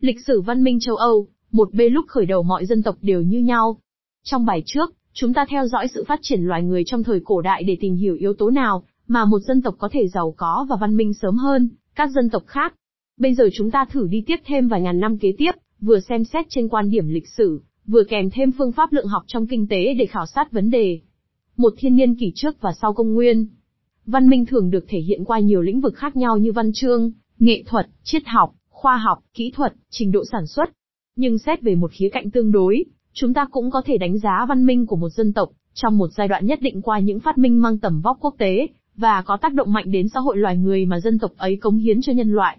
Lịch sử văn minh châu Âu, một bê lúc khởi đầu mọi dân tộc đều như nhau. Trong bài trước, chúng ta theo dõi sự phát triển loài người trong thời cổ đại để tìm hiểu yếu tố nào mà một dân tộc có thể giàu có và văn minh sớm hơn các dân tộc khác. Bây giờ chúng ta thử đi tiếp thêm vài ngàn năm kế tiếp, vừa xem xét trên quan điểm lịch sử, vừa kèm thêm phương pháp lượng học trong kinh tế để khảo sát vấn đề. Một thiên niên kỷ trước và sau công nguyên. Văn minh thường được thể hiện qua nhiều lĩnh vực khác nhau như văn chương, nghệ thuật, triết học, khoa học, kỹ thuật, trình độ sản xuất. Nhưng xét về một khía cạnh tương đối, chúng ta cũng có thể đánh giá văn minh của một dân tộc, trong một giai đoạn nhất định qua những phát minh mang tầm vóc quốc tế, và có tác động mạnh đến xã hội loài người mà dân tộc ấy cống hiến cho nhân loại.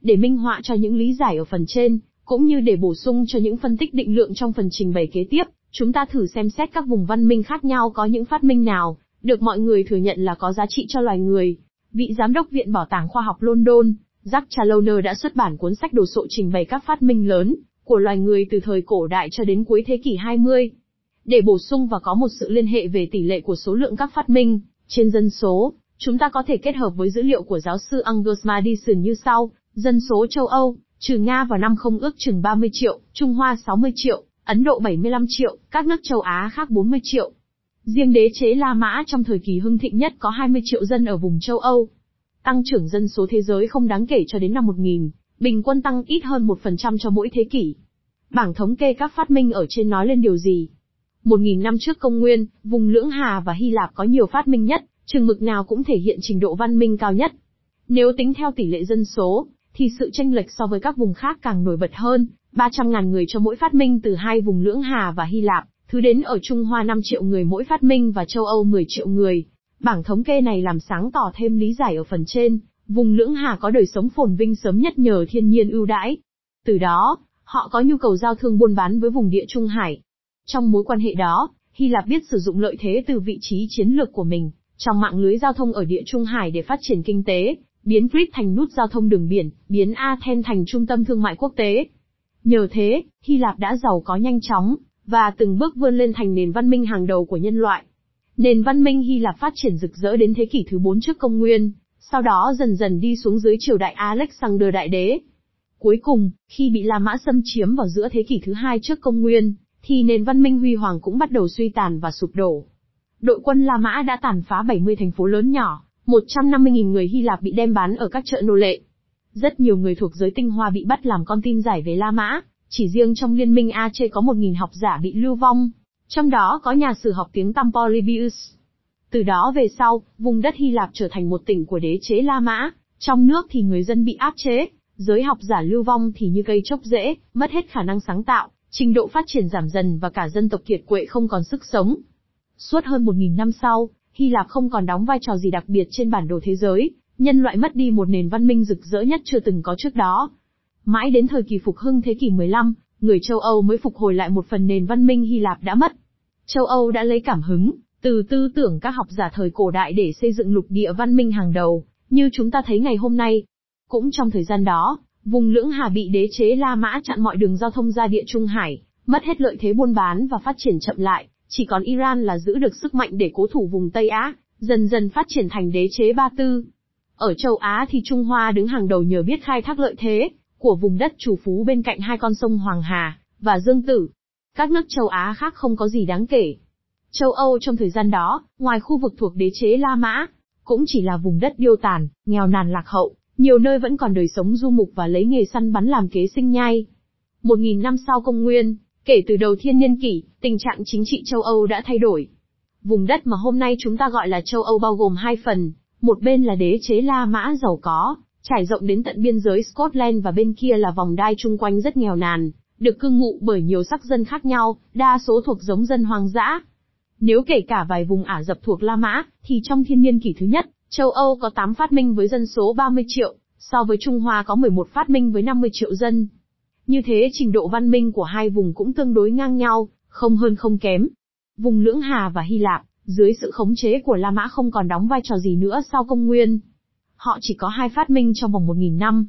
Để minh họa cho những lý giải ở phần trên, cũng như để bổ sung cho những phân tích định lượng trong phần trình bày kế tiếp, chúng ta thử xem xét các vùng văn minh khác nhau có những phát minh nào, được mọi người thừa nhận là có giá trị cho loài người. Vị Giám đốc Viện Bảo tàng Khoa học London, Jack Challoner đã xuất bản cuốn sách đồ sộ trình bày các phát minh lớn của loài người từ thời cổ đại cho đến cuối thế kỷ 20. Để bổ sung và có một sự liên hệ về tỷ lệ của số lượng các phát minh trên dân số, chúng ta có thể kết hợp với dữ liệu của giáo sư Angus Madison như sau, dân số châu Âu, trừ Nga vào năm không ước chừng 30 triệu, Trung Hoa 60 triệu, Ấn Độ 75 triệu, các nước châu Á khác 40 triệu. Riêng đế chế La Mã trong thời kỳ hưng thịnh nhất có 20 triệu dân ở vùng châu Âu. Tăng trưởng dân số thế giới không đáng kể cho đến năm 1000, bình quân tăng ít hơn 1% cho mỗi thế kỷ. Bảng thống kê các phát minh ở trên nói lên điều gì? 1000 năm trước công nguyên, vùng Lưỡng Hà và Hy Lạp có nhiều phát minh nhất, chừng mực nào cũng thể hiện trình độ văn minh cao nhất. Nếu tính theo tỷ lệ dân số, thì sự tranh lệch so với các vùng khác càng nổi bật hơn, 300.000 người cho mỗi phát minh từ hai vùng Lưỡng Hà và Hy Lạp, thứ đến ở Trung Hoa 5 triệu người mỗi phát minh và châu Âu 10 triệu người. Bảng thống kê này làm sáng tỏ thêm lý giải ở phần trên, vùng Lưỡng Hà có đời sống phồn vinh sớm nhất nhờ thiên nhiên ưu đãi. Từ đó, họ có nhu cầu giao thương buôn bán với vùng địa Trung Hải. Trong mối quan hệ đó, Hy Lạp biết sử dụng lợi thế từ vị trí chiến lược của mình, trong mạng lưới giao thông ở địa Trung Hải để phát triển kinh tế, biến Crete thành nút giao thông đường biển, biến Athens thành trung tâm thương mại quốc tế. Nhờ thế, Hy Lạp đã giàu có nhanh chóng, và từng bước vươn lên thành nền văn minh hàng đầu của nhân loại. Nền văn minh Hy Lạp phát triển rực rỡ đến thế kỷ thứ 4 trước công nguyên, sau đó dần dần đi xuống dưới triều đại Alexander Đại Đế. Cuối cùng, khi bị La Mã xâm chiếm vào giữa thế kỷ thứ hai trước công nguyên, thì nền văn minh huy hoàng cũng bắt đầu suy tàn và sụp đổ. Đội quân La Mã đã tàn phá 70 thành phố lớn nhỏ, 150.000 người Hy Lạp bị đem bán ở các chợ nô lệ. Rất nhiều người thuộc giới tinh hoa bị bắt làm con tin giải về La Mã, chỉ riêng trong liên minh AC có 1.000 học giả bị lưu vong, trong đó có nhà sử học tiếng tăm Polybius. Từ đó về sau, vùng đất Hy Lạp trở thành một tỉnh của đế chế La Mã, trong nước thì người dân bị áp chế, giới học giả lưu vong thì như cây chốc rễ, mất hết khả năng sáng tạo, trình độ phát triển giảm dần và cả dân tộc kiệt quệ không còn sức sống. Suốt hơn 1.000 năm sau, Hy Lạp không còn đóng vai trò gì đặc biệt trên bản đồ thế giới, nhân loại mất đi một nền văn minh rực rỡ nhất chưa từng có trước đó. Mãi đến thời kỳ phục hưng thế kỷ 15, người châu Âu mới phục hồi lại một phần nền văn minh Hy Lạp đã mất. Châu Âu đã lấy cảm hứng, từ tư tưởng các học giả thời cổ đại để xây dựng lục địa văn minh hàng đầu, như chúng ta thấy ngày hôm nay. Cũng trong thời gian đó, vùng lưỡng Hà bị đế chế La Mã chặn mọi đường giao thông ra địa Trung Hải, mất hết lợi thế buôn bán và phát triển chậm lại, chỉ còn Iran là giữ được sức mạnh để cố thủ vùng Tây Á, dần dần phát triển thành đế chế Ba Tư. Ở châu Á thì Trung Hoa đứng hàng đầu nhờ biết khai thác lợi thế của vùng đất chủ phú bên cạnh hai con sông Hoàng Hà và Dương Tử. Các nước châu Á khác không có gì đáng kể. Châu Âu trong thời gian đó, ngoài khu vực thuộc đế chế La Mã, cũng chỉ là vùng đất điêu tàn, nghèo nàn lạc hậu, nhiều nơi vẫn còn đời sống du mục và lấy nghề săn bắn làm kế sinh nhai. Một nghìn năm sau công nguyên, Kể từ đầu thiên niên kỷ, tình trạng chính trị châu Âu đã thay đổi. Vùng đất mà hôm nay chúng ta gọi là châu Âu bao gồm hai phần, một bên là đế chế La Mã giàu có, trải rộng đến tận biên giới Scotland và bên kia là vòng đai chung quanh rất nghèo nàn, được cư ngụ bởi nhiều sắc dân khác nhau, đa số thuộc giống dân hoang dã. Nếu kể cả vài vùng Ả Rập thuộc La Mã, thì trong thiên niên kỷ thứ nhất, châu Âu có 8 phát minh với dân số 30 triệu, so với Trung Hoa có 11 phát minh với 50 triệu dân. Như thế trình độ văn minh của hai vùng cũng tương đối ngang nhau, không hơn không kém. Vùng Lưỡng Hà và Hy Lạp, dưới sự khống chế của La Mã không còn đóng vai trò gì nữa sau công nguyên. Họ chỉ có hai phát minh trong vòng một nghìn năm.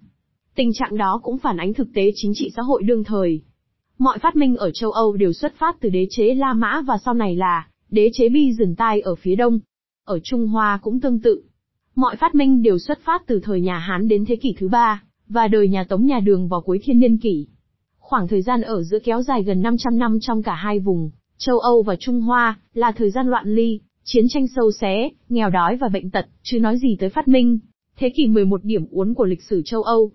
Tình trạng đó cũng phản ánh thực tế chính trị xã hội đương thời. Mọi phát minh ở châu Âu đều xuất phát từ đế chế La Mã và sau này là đế chế Byzantine ở phía đông. Ở Trung Hoa cũng tương tự. Mọi phát minh đều xuất phát từ thời nhà Hán đến thế kỷ thứ ba, và đời nhà Tống nhà Đường vào cuối thiên niên kỷ. Khoảng thời gian ở giữa kéo dài gần 500 năm trong cả hai vùng, châu Âu và Trung Hoa, là thời gian loạn ly, chiến tranh sâu xé, nghèo đói và bệnh tật, chứ nói gì tới phát minh. Thế kỷ 11 điểm uốn của lịch sử châu Âu.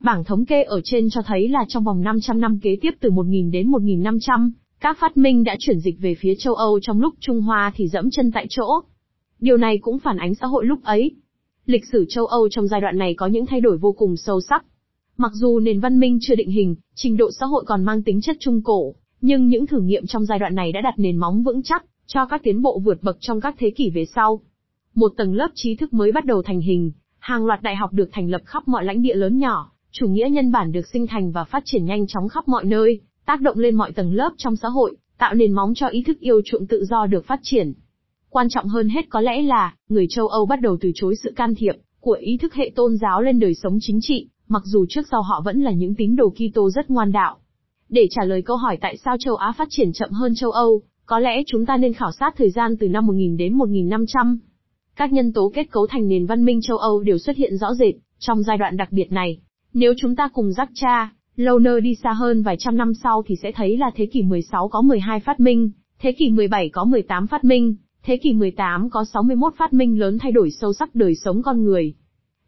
Bảng thống kê ở trên cho thấy là trong vòng 500 năm kế tiếp từ 1000 đến 1500, các phát minh đã chuyển dịch về phía châu Âu trong lúc Trung Hoa thì dẫm chân tại chỗ. Điều này cũng phản ánh xã hội lúc ấy. Lịch sử châu Âu trong giai đoạn này có những thay đổi vô cùng sâu sắc. Mặc dù nền văn minh chưa định hình, trình độ xã hội còn mang tính chất trung cổ, nhưng những thử nghiệm trong giai đoạn này đã đặt nền móng vững chắc cho các tiến bộ vượt bậc trong các thế kỷ về sau. Một tầng lớp trí thức mới bắt đầu thành hình, hàng loạt đại học được thành lập khắp mọi lãnh địa lớn nhỏ, chủ nghĩa nhân bản được sinh thành và phát triển nhanh chóng khắp mọi nơi, tác động lên mọi tầng lớp trong xã hội, tạo nền móng cho ý thức yêu chuộng tự do được phát triển. Quan trọng hơn hết có lẽ là, người châu Âu bắt đầu từ chối sự can thiệp của ý thức hệ tôn giáo lên đời sống chính trị, mặc dù trước sau họ vẫn là những tín đồ Kitô rất ngoan đạo. Để trả lời câu hỏi tại sao châu Á phát triển chậm hơn châu Âu, có lẽ chúng ta nên khảo sát thời gian từ năm 1000 đến 1500. Các nhân tố kết cấu thành nền văn minh châu Âu đều xuất hiện rõ rệt trong giai đoạn đặc biệt này. Nếu chúng ta cùng rắc cha, nơ đi xa hơn vài trăm năm sau thì sẽ thấy là thế kỷ 16 có 12 phát minh, thế kỷ 17 có 18 phát minh, thế kỷ 18 có 61 phát minh lớn thay đổi sâu sắc đời sống con người.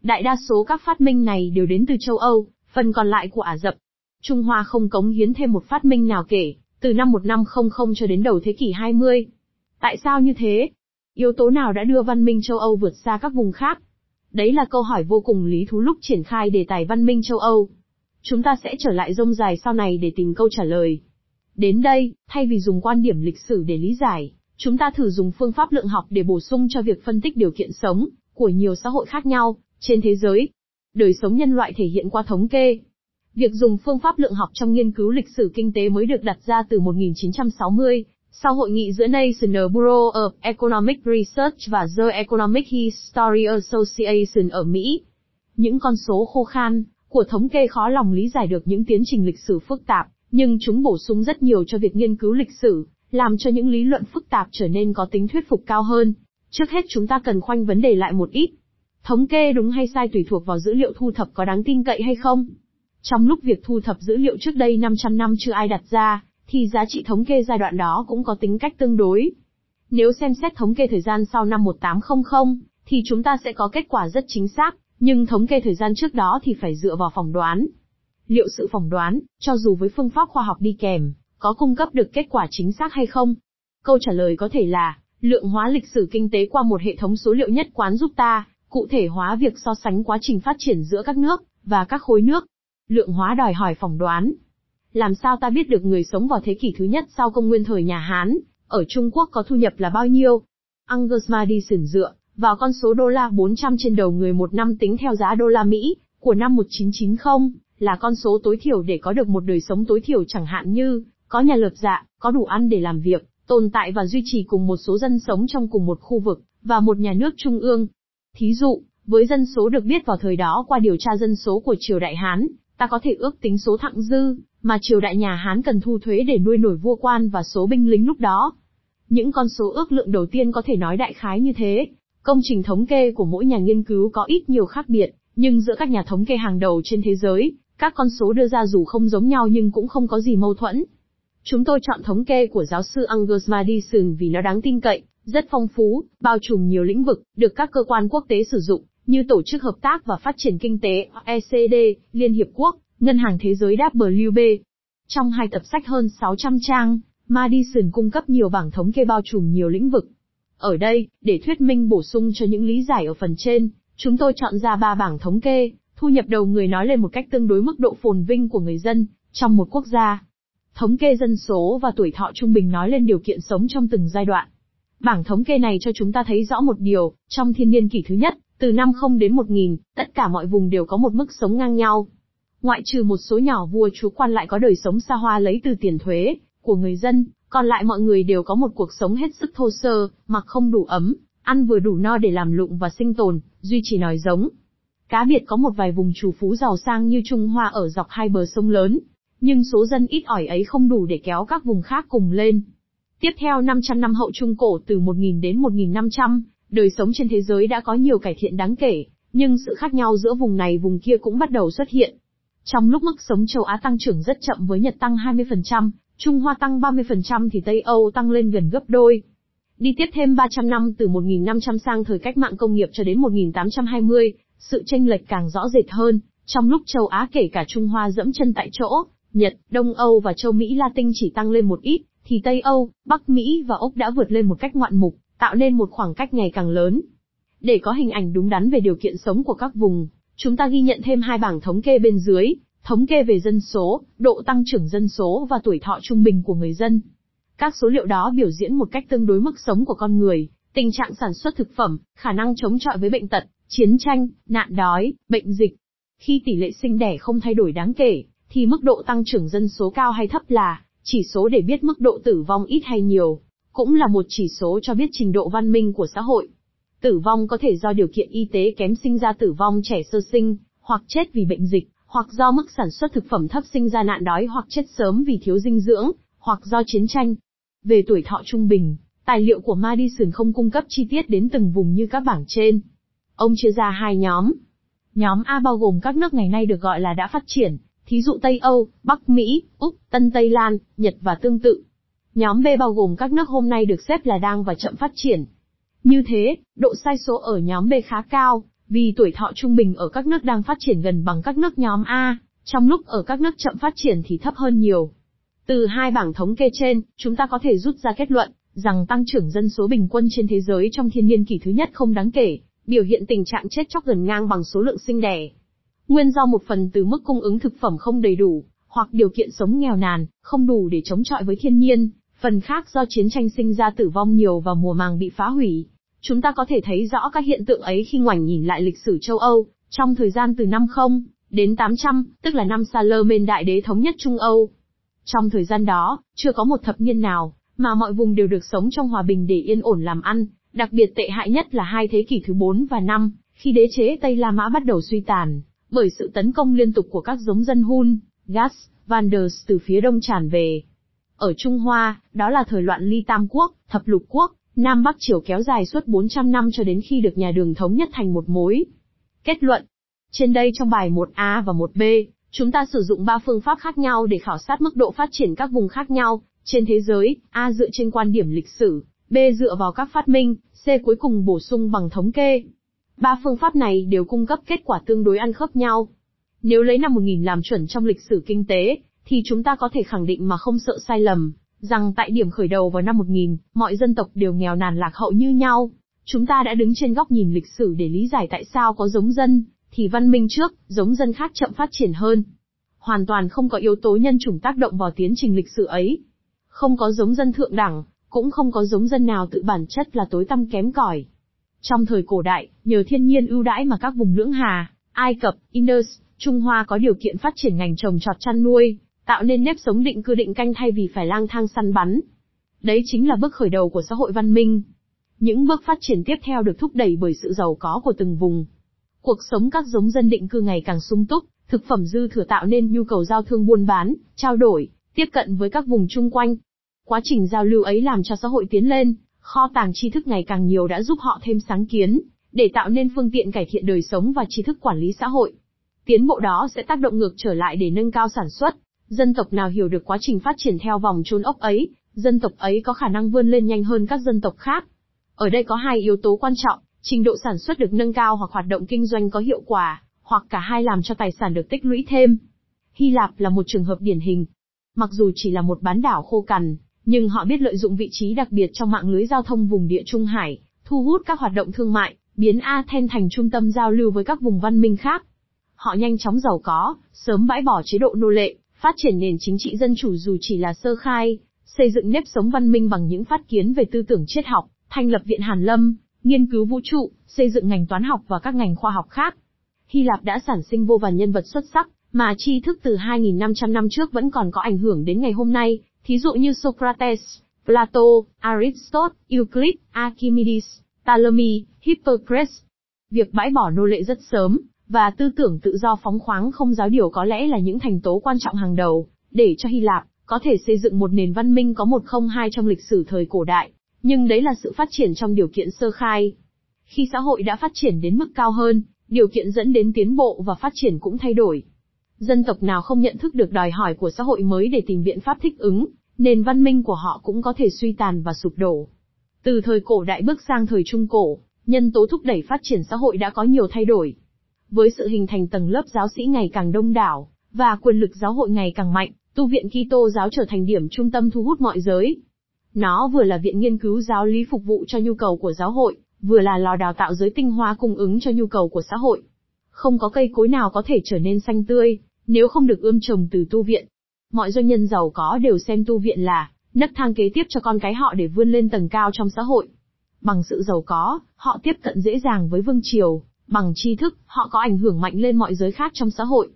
Đại đa số các phát minh này đều đến từ châu Âu, phần còn lại của Ả Rập. Trung Hoa không cống hiến thêm một phát minh nào kể, từ năm 1500 cho đến đầu thế kỷ 20. Tại sao như thế? Yếu tố nào đã đưa văn minh châu Âu vượt xa các vùng khác? Đấy là câu hỏi vô cùng lý thú lúc triển khai đề tài văn minh châu Âu. Chúng ta sẽ trở lại rông dài sau này để tìm câu trả lời. Đến đây, thay vì dùng quan điểm lịch sử để lý giải, chúng ta thử dùng phương pháp lượng học để bổ sung cho việc phân tích điều kiện sống của nhiều xã hội khác nhau trên thế giới. Đời sống nhân loại thể hiện qua thống kê. Việc dùng phương pháp lượng học trong nghiên cứu lịch sử kinh tế mới được đặt ra từ 1960, sau hội nghị giữa National Bureau of Economic Research và The Economic History Association ở Mỹ. Những con số khô khan, của thống kê khó lòng lý giải được những tiến trình lịch sử phức tạp, nhưng chúng bổ sung rất nhiều cho việc nghiên cứu lịch sử, làm cho những lý luận phức tạp trở nên có tính thuyết phục cao hơn. Trước hết chúng ta cần khoanh vấn đề lại một ít. Thống kê đúng hay sai tùy thuộc vào dữ liệu thu thập có đáng tin cậy hay không. Trong lúc việc thu thập dữ liệu trước đây 500 năm chưa ai đặt ra, thì giá trị thống kê giai đoạn đó cũng có tính cách tương đối. Nếu xem xét thống kê thời gian sau năm 1800, thì chúng ta sẽ có kết quả rất chính xác, nhưng thống kê thời gian trước đó thì phải dựa vào phỏng đoán. Liệu sự phỏng đoán, cho dù với phương pháp khoa học đi kèm, có cung cấp được kết quả chính xác hay không? Câu trả lời có thể là, lượng hóa lịch sử kinh tế qua một hệ thống số liệu nhất quán giúp ta, cụ thể hóa việc so sánh quá trình phát triển giữa các nước, và các khối nước. Lượng hóa đòi hỏi phỏng đoán. Làm sao ta biết được người sống vào thế kỷ thứ nhất sau công nguyên thời nhà Hán, ở Trung Quốc có thu nhập là bao nhiêu? Angus Madison dựa vào con số đô la 400 trên đầu người một năm tính theo giá đô la Mỹ, của năm 1990, là con số tối thiểu để có được một đời sống tối thiểu chẳng hạn như, có nhà lợp dạ, có đủ ăn để làm việc, tồn tại và duy trì cùng một số dân sống trong cùng một khu vực, và một nhà nước trung ương. Thí dụ, với dân số được biết vào thời đó qua điều tra dân số của triều đại Hán, ta có thể ước tính số thặng dư, mà triều đại nhà Hán cần thu thuế để nuôi nổi vua quan và số binh lính lúc đó. Những con số ước lượng đầu tiên có thể nói đại khái như thế, Công trình thống kê của mỗi nhà nghiên cứu có ít nhiều khác biệt, nhưng giữa các nhà thống kê hàng đầu trên thế giới, các con số đưa ra dù không giống nhau nhưng cũng không có gì mâu thuẫn. Chúng tôi chọn thống kê của giáo sư Angus Madison vì nó đáng tin cậy, rất phong phú, bao trùm nhiều lĩnh vực, được các cơ quan quốc tế sử dụng, như Tổ chức Hợp tác và Phát triển Kinh tế ECD, Liên Hiệp Quốc, Ngân hàng Thế giới WB. Trong hai tập sách hơn 600 trang, Madison cung cấp nhiều bảng thống kê bao trùm nhiều lĩnh vực, ở đây, để thuyết minh bổ sung cho những lý giải ở phần trên, chúng tôi chọn ra ba bảng thống kê, thu nhập đầu người nói lên một cách tương đối mức độ phồn vinh của người dân trong một quốc gia. Thống kê dân số và tuổi thọ trung bình nói lên điều kiện sống trong từng giai đoạn. Bảng thống kê này cho chúng ta thấy rõ một điều, trong thiên niên kỷ thứ nhất, từ năm 0 đến 1000, tất cả mọi vùng đều có một mức sống ngang nhau. Ngoại trừ một số nhỏ vua chúa quan lại có đời sống xa hoa lấy từ tiền thuế của người dân, còn lại mọi người đều có một cuộc sống hết sức thô sơ, mặc không đủ ấm, ăn vừa đủ no để làm lụng và sinh tồn, duy trì nòi giống. Cá biệt có một vài vùng chủ phú giàu sang như Trung Hoa ở dọc hai bờ sông lớn, nhưng số dân ít ỏi ấy không đủ để kéo các vùng khác cùng lên. Tiếp theo 500 năm hậu Trung Cổ từ 1000 đến 1500, đời sống trên thế giới đã có nhiều cải thiện đáng kể, Nhưng sự khác nhau giữa vùng này vùng kia cũng bắt đầu xuất hiện. Trong lúc mức sống châu Á tăng trưởng rất chậm với Nhật tăng 20%, Trung Hoa tăng 30% thì Tây Âu tăng lên gần gấp đôi. Đi tiếp thêm 300 năm từ 1500 sang thời cách mạng công nghiệp cho đến 1820, sự chênh lệch càng rõ rệt hơn, trong lúc châu Á kể cả Trung Hoa dẫm chân tại chỗ, Nhật, Đông Âu và châu Mỹ Latin chỉ tăng lên một ít, thì Tây Âu, Bắc Mỹ và Úc đã vượt lên một cách ngoạn mục, tạo nên một khoảng cách ngày càng lớn. Để có hình ảnh đúng đắn về điều kiện sống của các vùng, chúng ta ghi nhận thêm hai bảng thống kê bên dưới, thống kê về dân số, độ tăng trưởng dân số và tuổi thọ trung bình của người dân. Các số liệu đó biểu diễn một cách tương đối mức sống của con người, tình trạng sản xuất thực phẩm, khả năng chống chọi với bệnh tật, chiến tranh, nạn đói, bệnh dịch. Khi tỷ lệ sinh đẻ không thay đổi đáng kể, thì mức độ tăng trưởng dân số cao hay thấp là chỉ số để biết mức độ tử vong ít hay nhiều, cũng là một chỉ số cho biết trình độ văn minh của xã hội. Tử vong có thể do điều kiện y tế kém sinh ra tử vong trẻ sơ sinh, hoặc chết vì bệnh dịch, hoặc do mức sản xuất thực phẩm thấp sinh ra nạn đói hoặc chết sớm vì thiếu dinh dưỡng, hoặc do chiến tranh. Về tuổi thọ trung bình, tài liệu của Madison không cung cấp chi tiết đến từng vùng như các bảng trên. Ông chia ra hai nhóm. Nhóm A bao gồm các nước ngày nay được gọi là đã phát triển, thí dụ Tây Âu, Bắc Mỹ, Úc, Tân Tây Lan, Nhật và tương tự. Nhóm B bao gồm các nước hôm nay được xếp là đang và chậm phát triển. Như thế, độ sai số ở nhóm B khá cao, vì tuổi thọ trung bình ở các nước đang phát triển gần bằng các nước nhóm A, trong lúc ở các nước chậm phát triển thì thấp hơn nhiều. Từ hai bảng thống kê trên, chúng ta có thể rút ra kết luận rằng tăng trưởng dân số bình quân trên thế giới trong thiên niên kỷ thứ nhất không đáng kể, biểu hiện tình trạng chết chóc gần ngang bằng số lượng sinh đẻ. Nguyên do một phần từ mức cung ứng thực phẩm không đầy đủ, hoặc điều kiện sống nghèo nàn, không đủ để chống chọi với thiên nhiên, phần khác do chiến tranh sinh ra tử vong nhiều và mùa màng bị phá hủy. Chúng ta có thể thấy rõ các hiện tượng ấy khi ngoảnh nhìn lại lịch sử châu Âu, trong thời gian từ năm 0 đến 800, tức là năm Salomon đại đế thống nhất Trung Âu. Trong thời gian đó, chưa có một thập niên nào, mà mọi vùng đều được sống trong hòa bình để yên ổn làm ăn, đặc biệt tệ hại nhất là hai thế kỷ thứ 4 và 5, khi đế chế Tây La Mã bắt đầu suy tàn, bởi sự tấn công liên tục của các giống dân Hun, Gas, Vanders từ phía đông tràn về. Ở Trung Hoa, đó là thời loạn ly tam quốc, thập lục quốc, Nam Bắc Triều kéo dài suốt 400 năm cho đến khi được nhà đường thống nhất thành một mối. Kết luận Trên đây trong bài 1A và 1B, chúng ta sử dụng ba phương pháp khác nhau để khảo sát mức độ phát triển các vùng khác nhau, trên thế giới, A dựa trên quan điểm lịch sử, B dựa vào các phát minh, C cuối cùng bổ sung bằng thống kê. Ba phương pháp này đều cung cấp kết quả tương đối ăn khớp nhau. Nếu lấy năm 1000 làm chuẩn trong lịch sử kinh tế, thì chúng ta có thể khẳng định mà không sợ sai lầm, rằng tại điểm khởi đầu vào năm 1000, mọi dân tộc đều nghèo nàn lạc hậu như nhau. Chúng ta đã đứng trên góc nhìn lịch sử để lý giải tại sao có giống dân, thì văn minh trước, giống dân khác chậm phát triển hơn. Hoàn toàn không có yếu tố nhân chủng tác động vào tiến trình lịch sử ấy. Không có giống dân thượng đẳng, cũng không có giống dân nào tự bản chất là tối tăm kém cỏi. Trong thời cổ đại, nhờ thiên nhiên ưu đãi mà các vùng lưỡng hà, Ai Cập, Indus, Trung Hoa có điều kiện phát triển ngành trồng trọt chăn nuôi, tạo nên nếp sống định cư định canh thay vì phải lang thang săn bắn. Đấy chính là bước khởi đầu của xã hội văn minh. Những bước phát triển tiếp theo được thúc đẩy bởi sự giàu có của từng vùng. Cuộc sống các giống dân định cư ngày càng sung túc, thực phẩm dư thừa tạo nên nhu cầu giao thương buôn bán, trao đổi, tiếp cận với các vùng chung quanh. Quá trình giao lưu ấy làm cho xã hội tiến lên, kho tàng tri thức ngày càng nhiều đã giúp họ thêm sáng kiến, để tạo nên phương tiện cải thiện đời sống và tri thức quản lý xã hội. Tiến bộ đó sẽ tác động ngược trở lại để nâng cao sản xuất, Dân tộc nào hiểu được quá trình phát triển theo vòng trôn ốc ấy, dân tộc ấy có khả năng vươn lên nhanh hơn các dân tộc khác. Ở đây có hai yếu tố quan trọng, trình độ sản xuất được nâng cao hoặc hoạt động kinh doanh có hiệu quả, hoặc cả hai làm cho tài sản được tích lũy thêm. Hy Lạp là một trường hợp điển hình. Mặc dù chỉ là một bán đảo khô cằn, nhưng họ biết lợi dụng vị trí đặc biệt trong mạng lưới giao thông vùng địa Trung Hải, thu hút các hoạt động thương mại, biến Athens thành trung tâm giao lưu với các vùng văn minh khác. Họ nhanh chóng giàu có, sớm bãi bỏ chế độ nô lệ, Phát triển nền chính trị dân chủ dù chỉ là sơ khai, xây dựng nếp sống văn minh bằng những phát kiến về tư tưởng triết học, thành lập viện Hàn Lâm, nghiên cứu vũ trụ, xây dựng ngành toán học và các ngành khoa học khác. Hy Lạp đã sản sinh vô vàn nhân vật xuất sắc, mà tri thức từ 2.500 năm trước vẫn còn có ảnh hưởng đến ngày hôm nay, thí dụ như Socrates, Plato, Aristotle, Euclid, Archimedes, Ptolemy, Hippocrates. Việc bãi bỏ nô lệ rất sớm, và tư tưởng tự do phóng khoáng không giáo điều có lẽ là những thành tố quan trọng hàng đầu, để cho Hy Lạp có thể xây dựng một nền văn minh có một không hai trong lịch sử thời cổ đại. Nhưng đấy là sự phát triển trong điều kiện sơ khai. Khi xã hội đã phát triển đến mức cao hơn, Điều kiện dẫn đến tiến bộ và phát triển cũng thay đổi. Dân tộc nào không nhận thức được đòi hỏi của xã hội mới để tìm biện pháp thích ứng, nền văn minh của họ cũng có thể suy tàn và sụp đổ. Từ thời cổ đại bước sang thời trung cổ, nhân tố thúc đẩy phát triển xã hội đã có nhiều thay đổi. Với sự hình thành tầng lớp giáo sĩ ngày càng đông đảo, và quyền lực giáo hội ngày càng mạnh, tu viện Kitô giáo trở thành điểm trung tâm thu hút mọi giới. Nó vừa là viện nghiên cứu giáo lý phục vụ cho nhu cầu của giáo hội, vừa là lò đào tạo giới tinh hoa cung ứng cho nhu cầu của xã hội. Không có cây cối nào có thể trở nên xanh tươi, nếu không được ươm trồng từ tu viện. Mọi doanh nhân giàu có đều xem tu viện là nấc thang kế tiếp cho con cái họ để vươn lên tầng cao trong xã hội. Bằng sự giàu có, họ tiếp cận dễ dàng với vương triều, bằng tri thức, họ có ảnh hưởng mạnh lên mọi giới khác trong xã hội.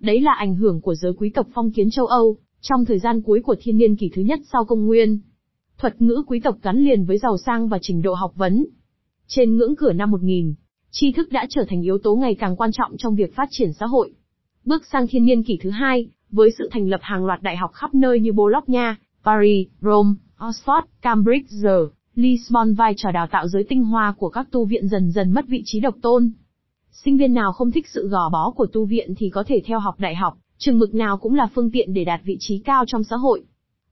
Đấy là ảnh hưởng của giới quý tộc phong kiến châu Âu, trong thời gian cuối của thiên niên kỷ thứ nhất sau công nguyên. Thuật ngữ quý tộc gắn liền với giàu sang và trình độ học vấn. Trên ngưỡng cửa năm 1000, tri thức đã trở thành yếu tố ngày càng quan trọng trong việc phát triển xã hội. Bước sang thiên niên kỷ thứ hai, với sự thành lập hàng loạt đại học khắp nơi như Bologna, Paris, Rome, Oxford, Cambridge, Lisbon vai trò đào tạo giới tinh hoa của các tu viện dần dần mất vị trí độc tôn. Sinh viên nào không thích sự gò bó của tu viện thì có thể theo học đại học, Trường mực nào cũng là phương tiện để đạt vị trí cao trong xã hội.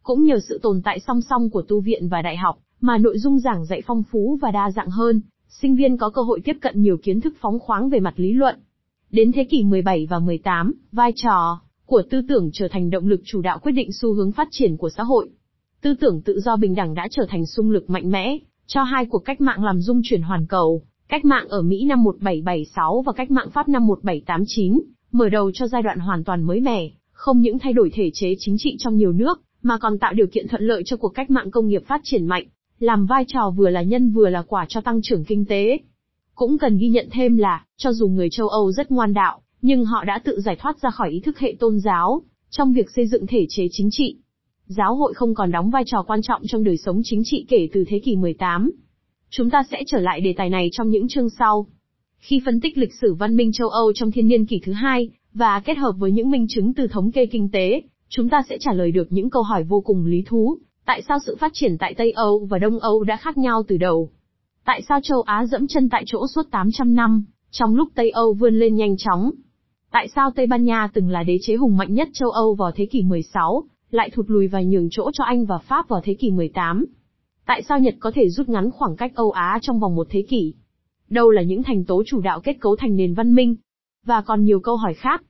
Cũng nhờ sự tồn tại song song của tu viện và đại học, mà nội dung giảng dạy phong phú và đa dạng hơn, sinh viên có cơ hội tiếp cận nhiều kiến thức phóng khoáng về mặt lý luận. Đến thế kỷ 17 và 18, vai trò của tư tưởng trở thành động lực chủ đạo quyết định xu hướng phát triển của xã hội. Tư tưởng tự do bình đẳng đã trở thành xung lực mạnh mẽ, cho hai cuộc cách mạng làm dung chuyển hoàn cầu, cách mạng ở Mỹ năm 1776 và cách mạng Pháp năm 1789, mở đầu cho giai đoạn hoàn toàn mới mẻ, không những thay đổi thể chế chính trị trong nhiều nước, mà còn tạo điều kiện thuận lợi cho cuộc cách mạng công nghiệp phát triển mạnh, làm vai trò vừa là nhân vừa là quả cho tăng trưởng kinh tế. Cũng cần ghi nhận thêm là, cho dù người châu Âu rất ngoan đạo, nhưng họ đã tự giải thoát ra khỏi ý thức hệ tôn giáo, trong việc xây dựng thể chế chính trị. Giáo hội không còn đóng vai trò quan trọng trong đời sống chính trị kể từ thế kỷ 18. Chúng ta sẽ trở lại đề tài này trong những chương sau. Khi phân tích lịch sử văn minh châu Âu trong thiên niên kỷ thứ hai, và kết hợp với những minh chứng từ thống kê kinh tế, chúng ta sẽ trả lời được những câu hỏi vô cùng lý thú. Tại sao sự phát triển tại Tây Âu và Đông Âu đã khác nhau từ đầu? Tại sao châu Á dẫm chân tại chỗ suốt 800 năm, trong lúc Tây Âu vươn lên nhanh chóng? Tại sao Tây Ban Nha từng là đế chế hùng mạnh nhất châu Âu vào thế kỷ 16, lại thụt lùi và nhường chỗ cho Anh và Pháp vào thế kỷ 18? Tại sao Nhật có thể rút ngắn khoảng cách Âu Á trong vòng một thế kỷ? Đâu là những thành tố chủ đạo kết cấu thành nền văn minh? Và còn nhiều câu hỏi khác.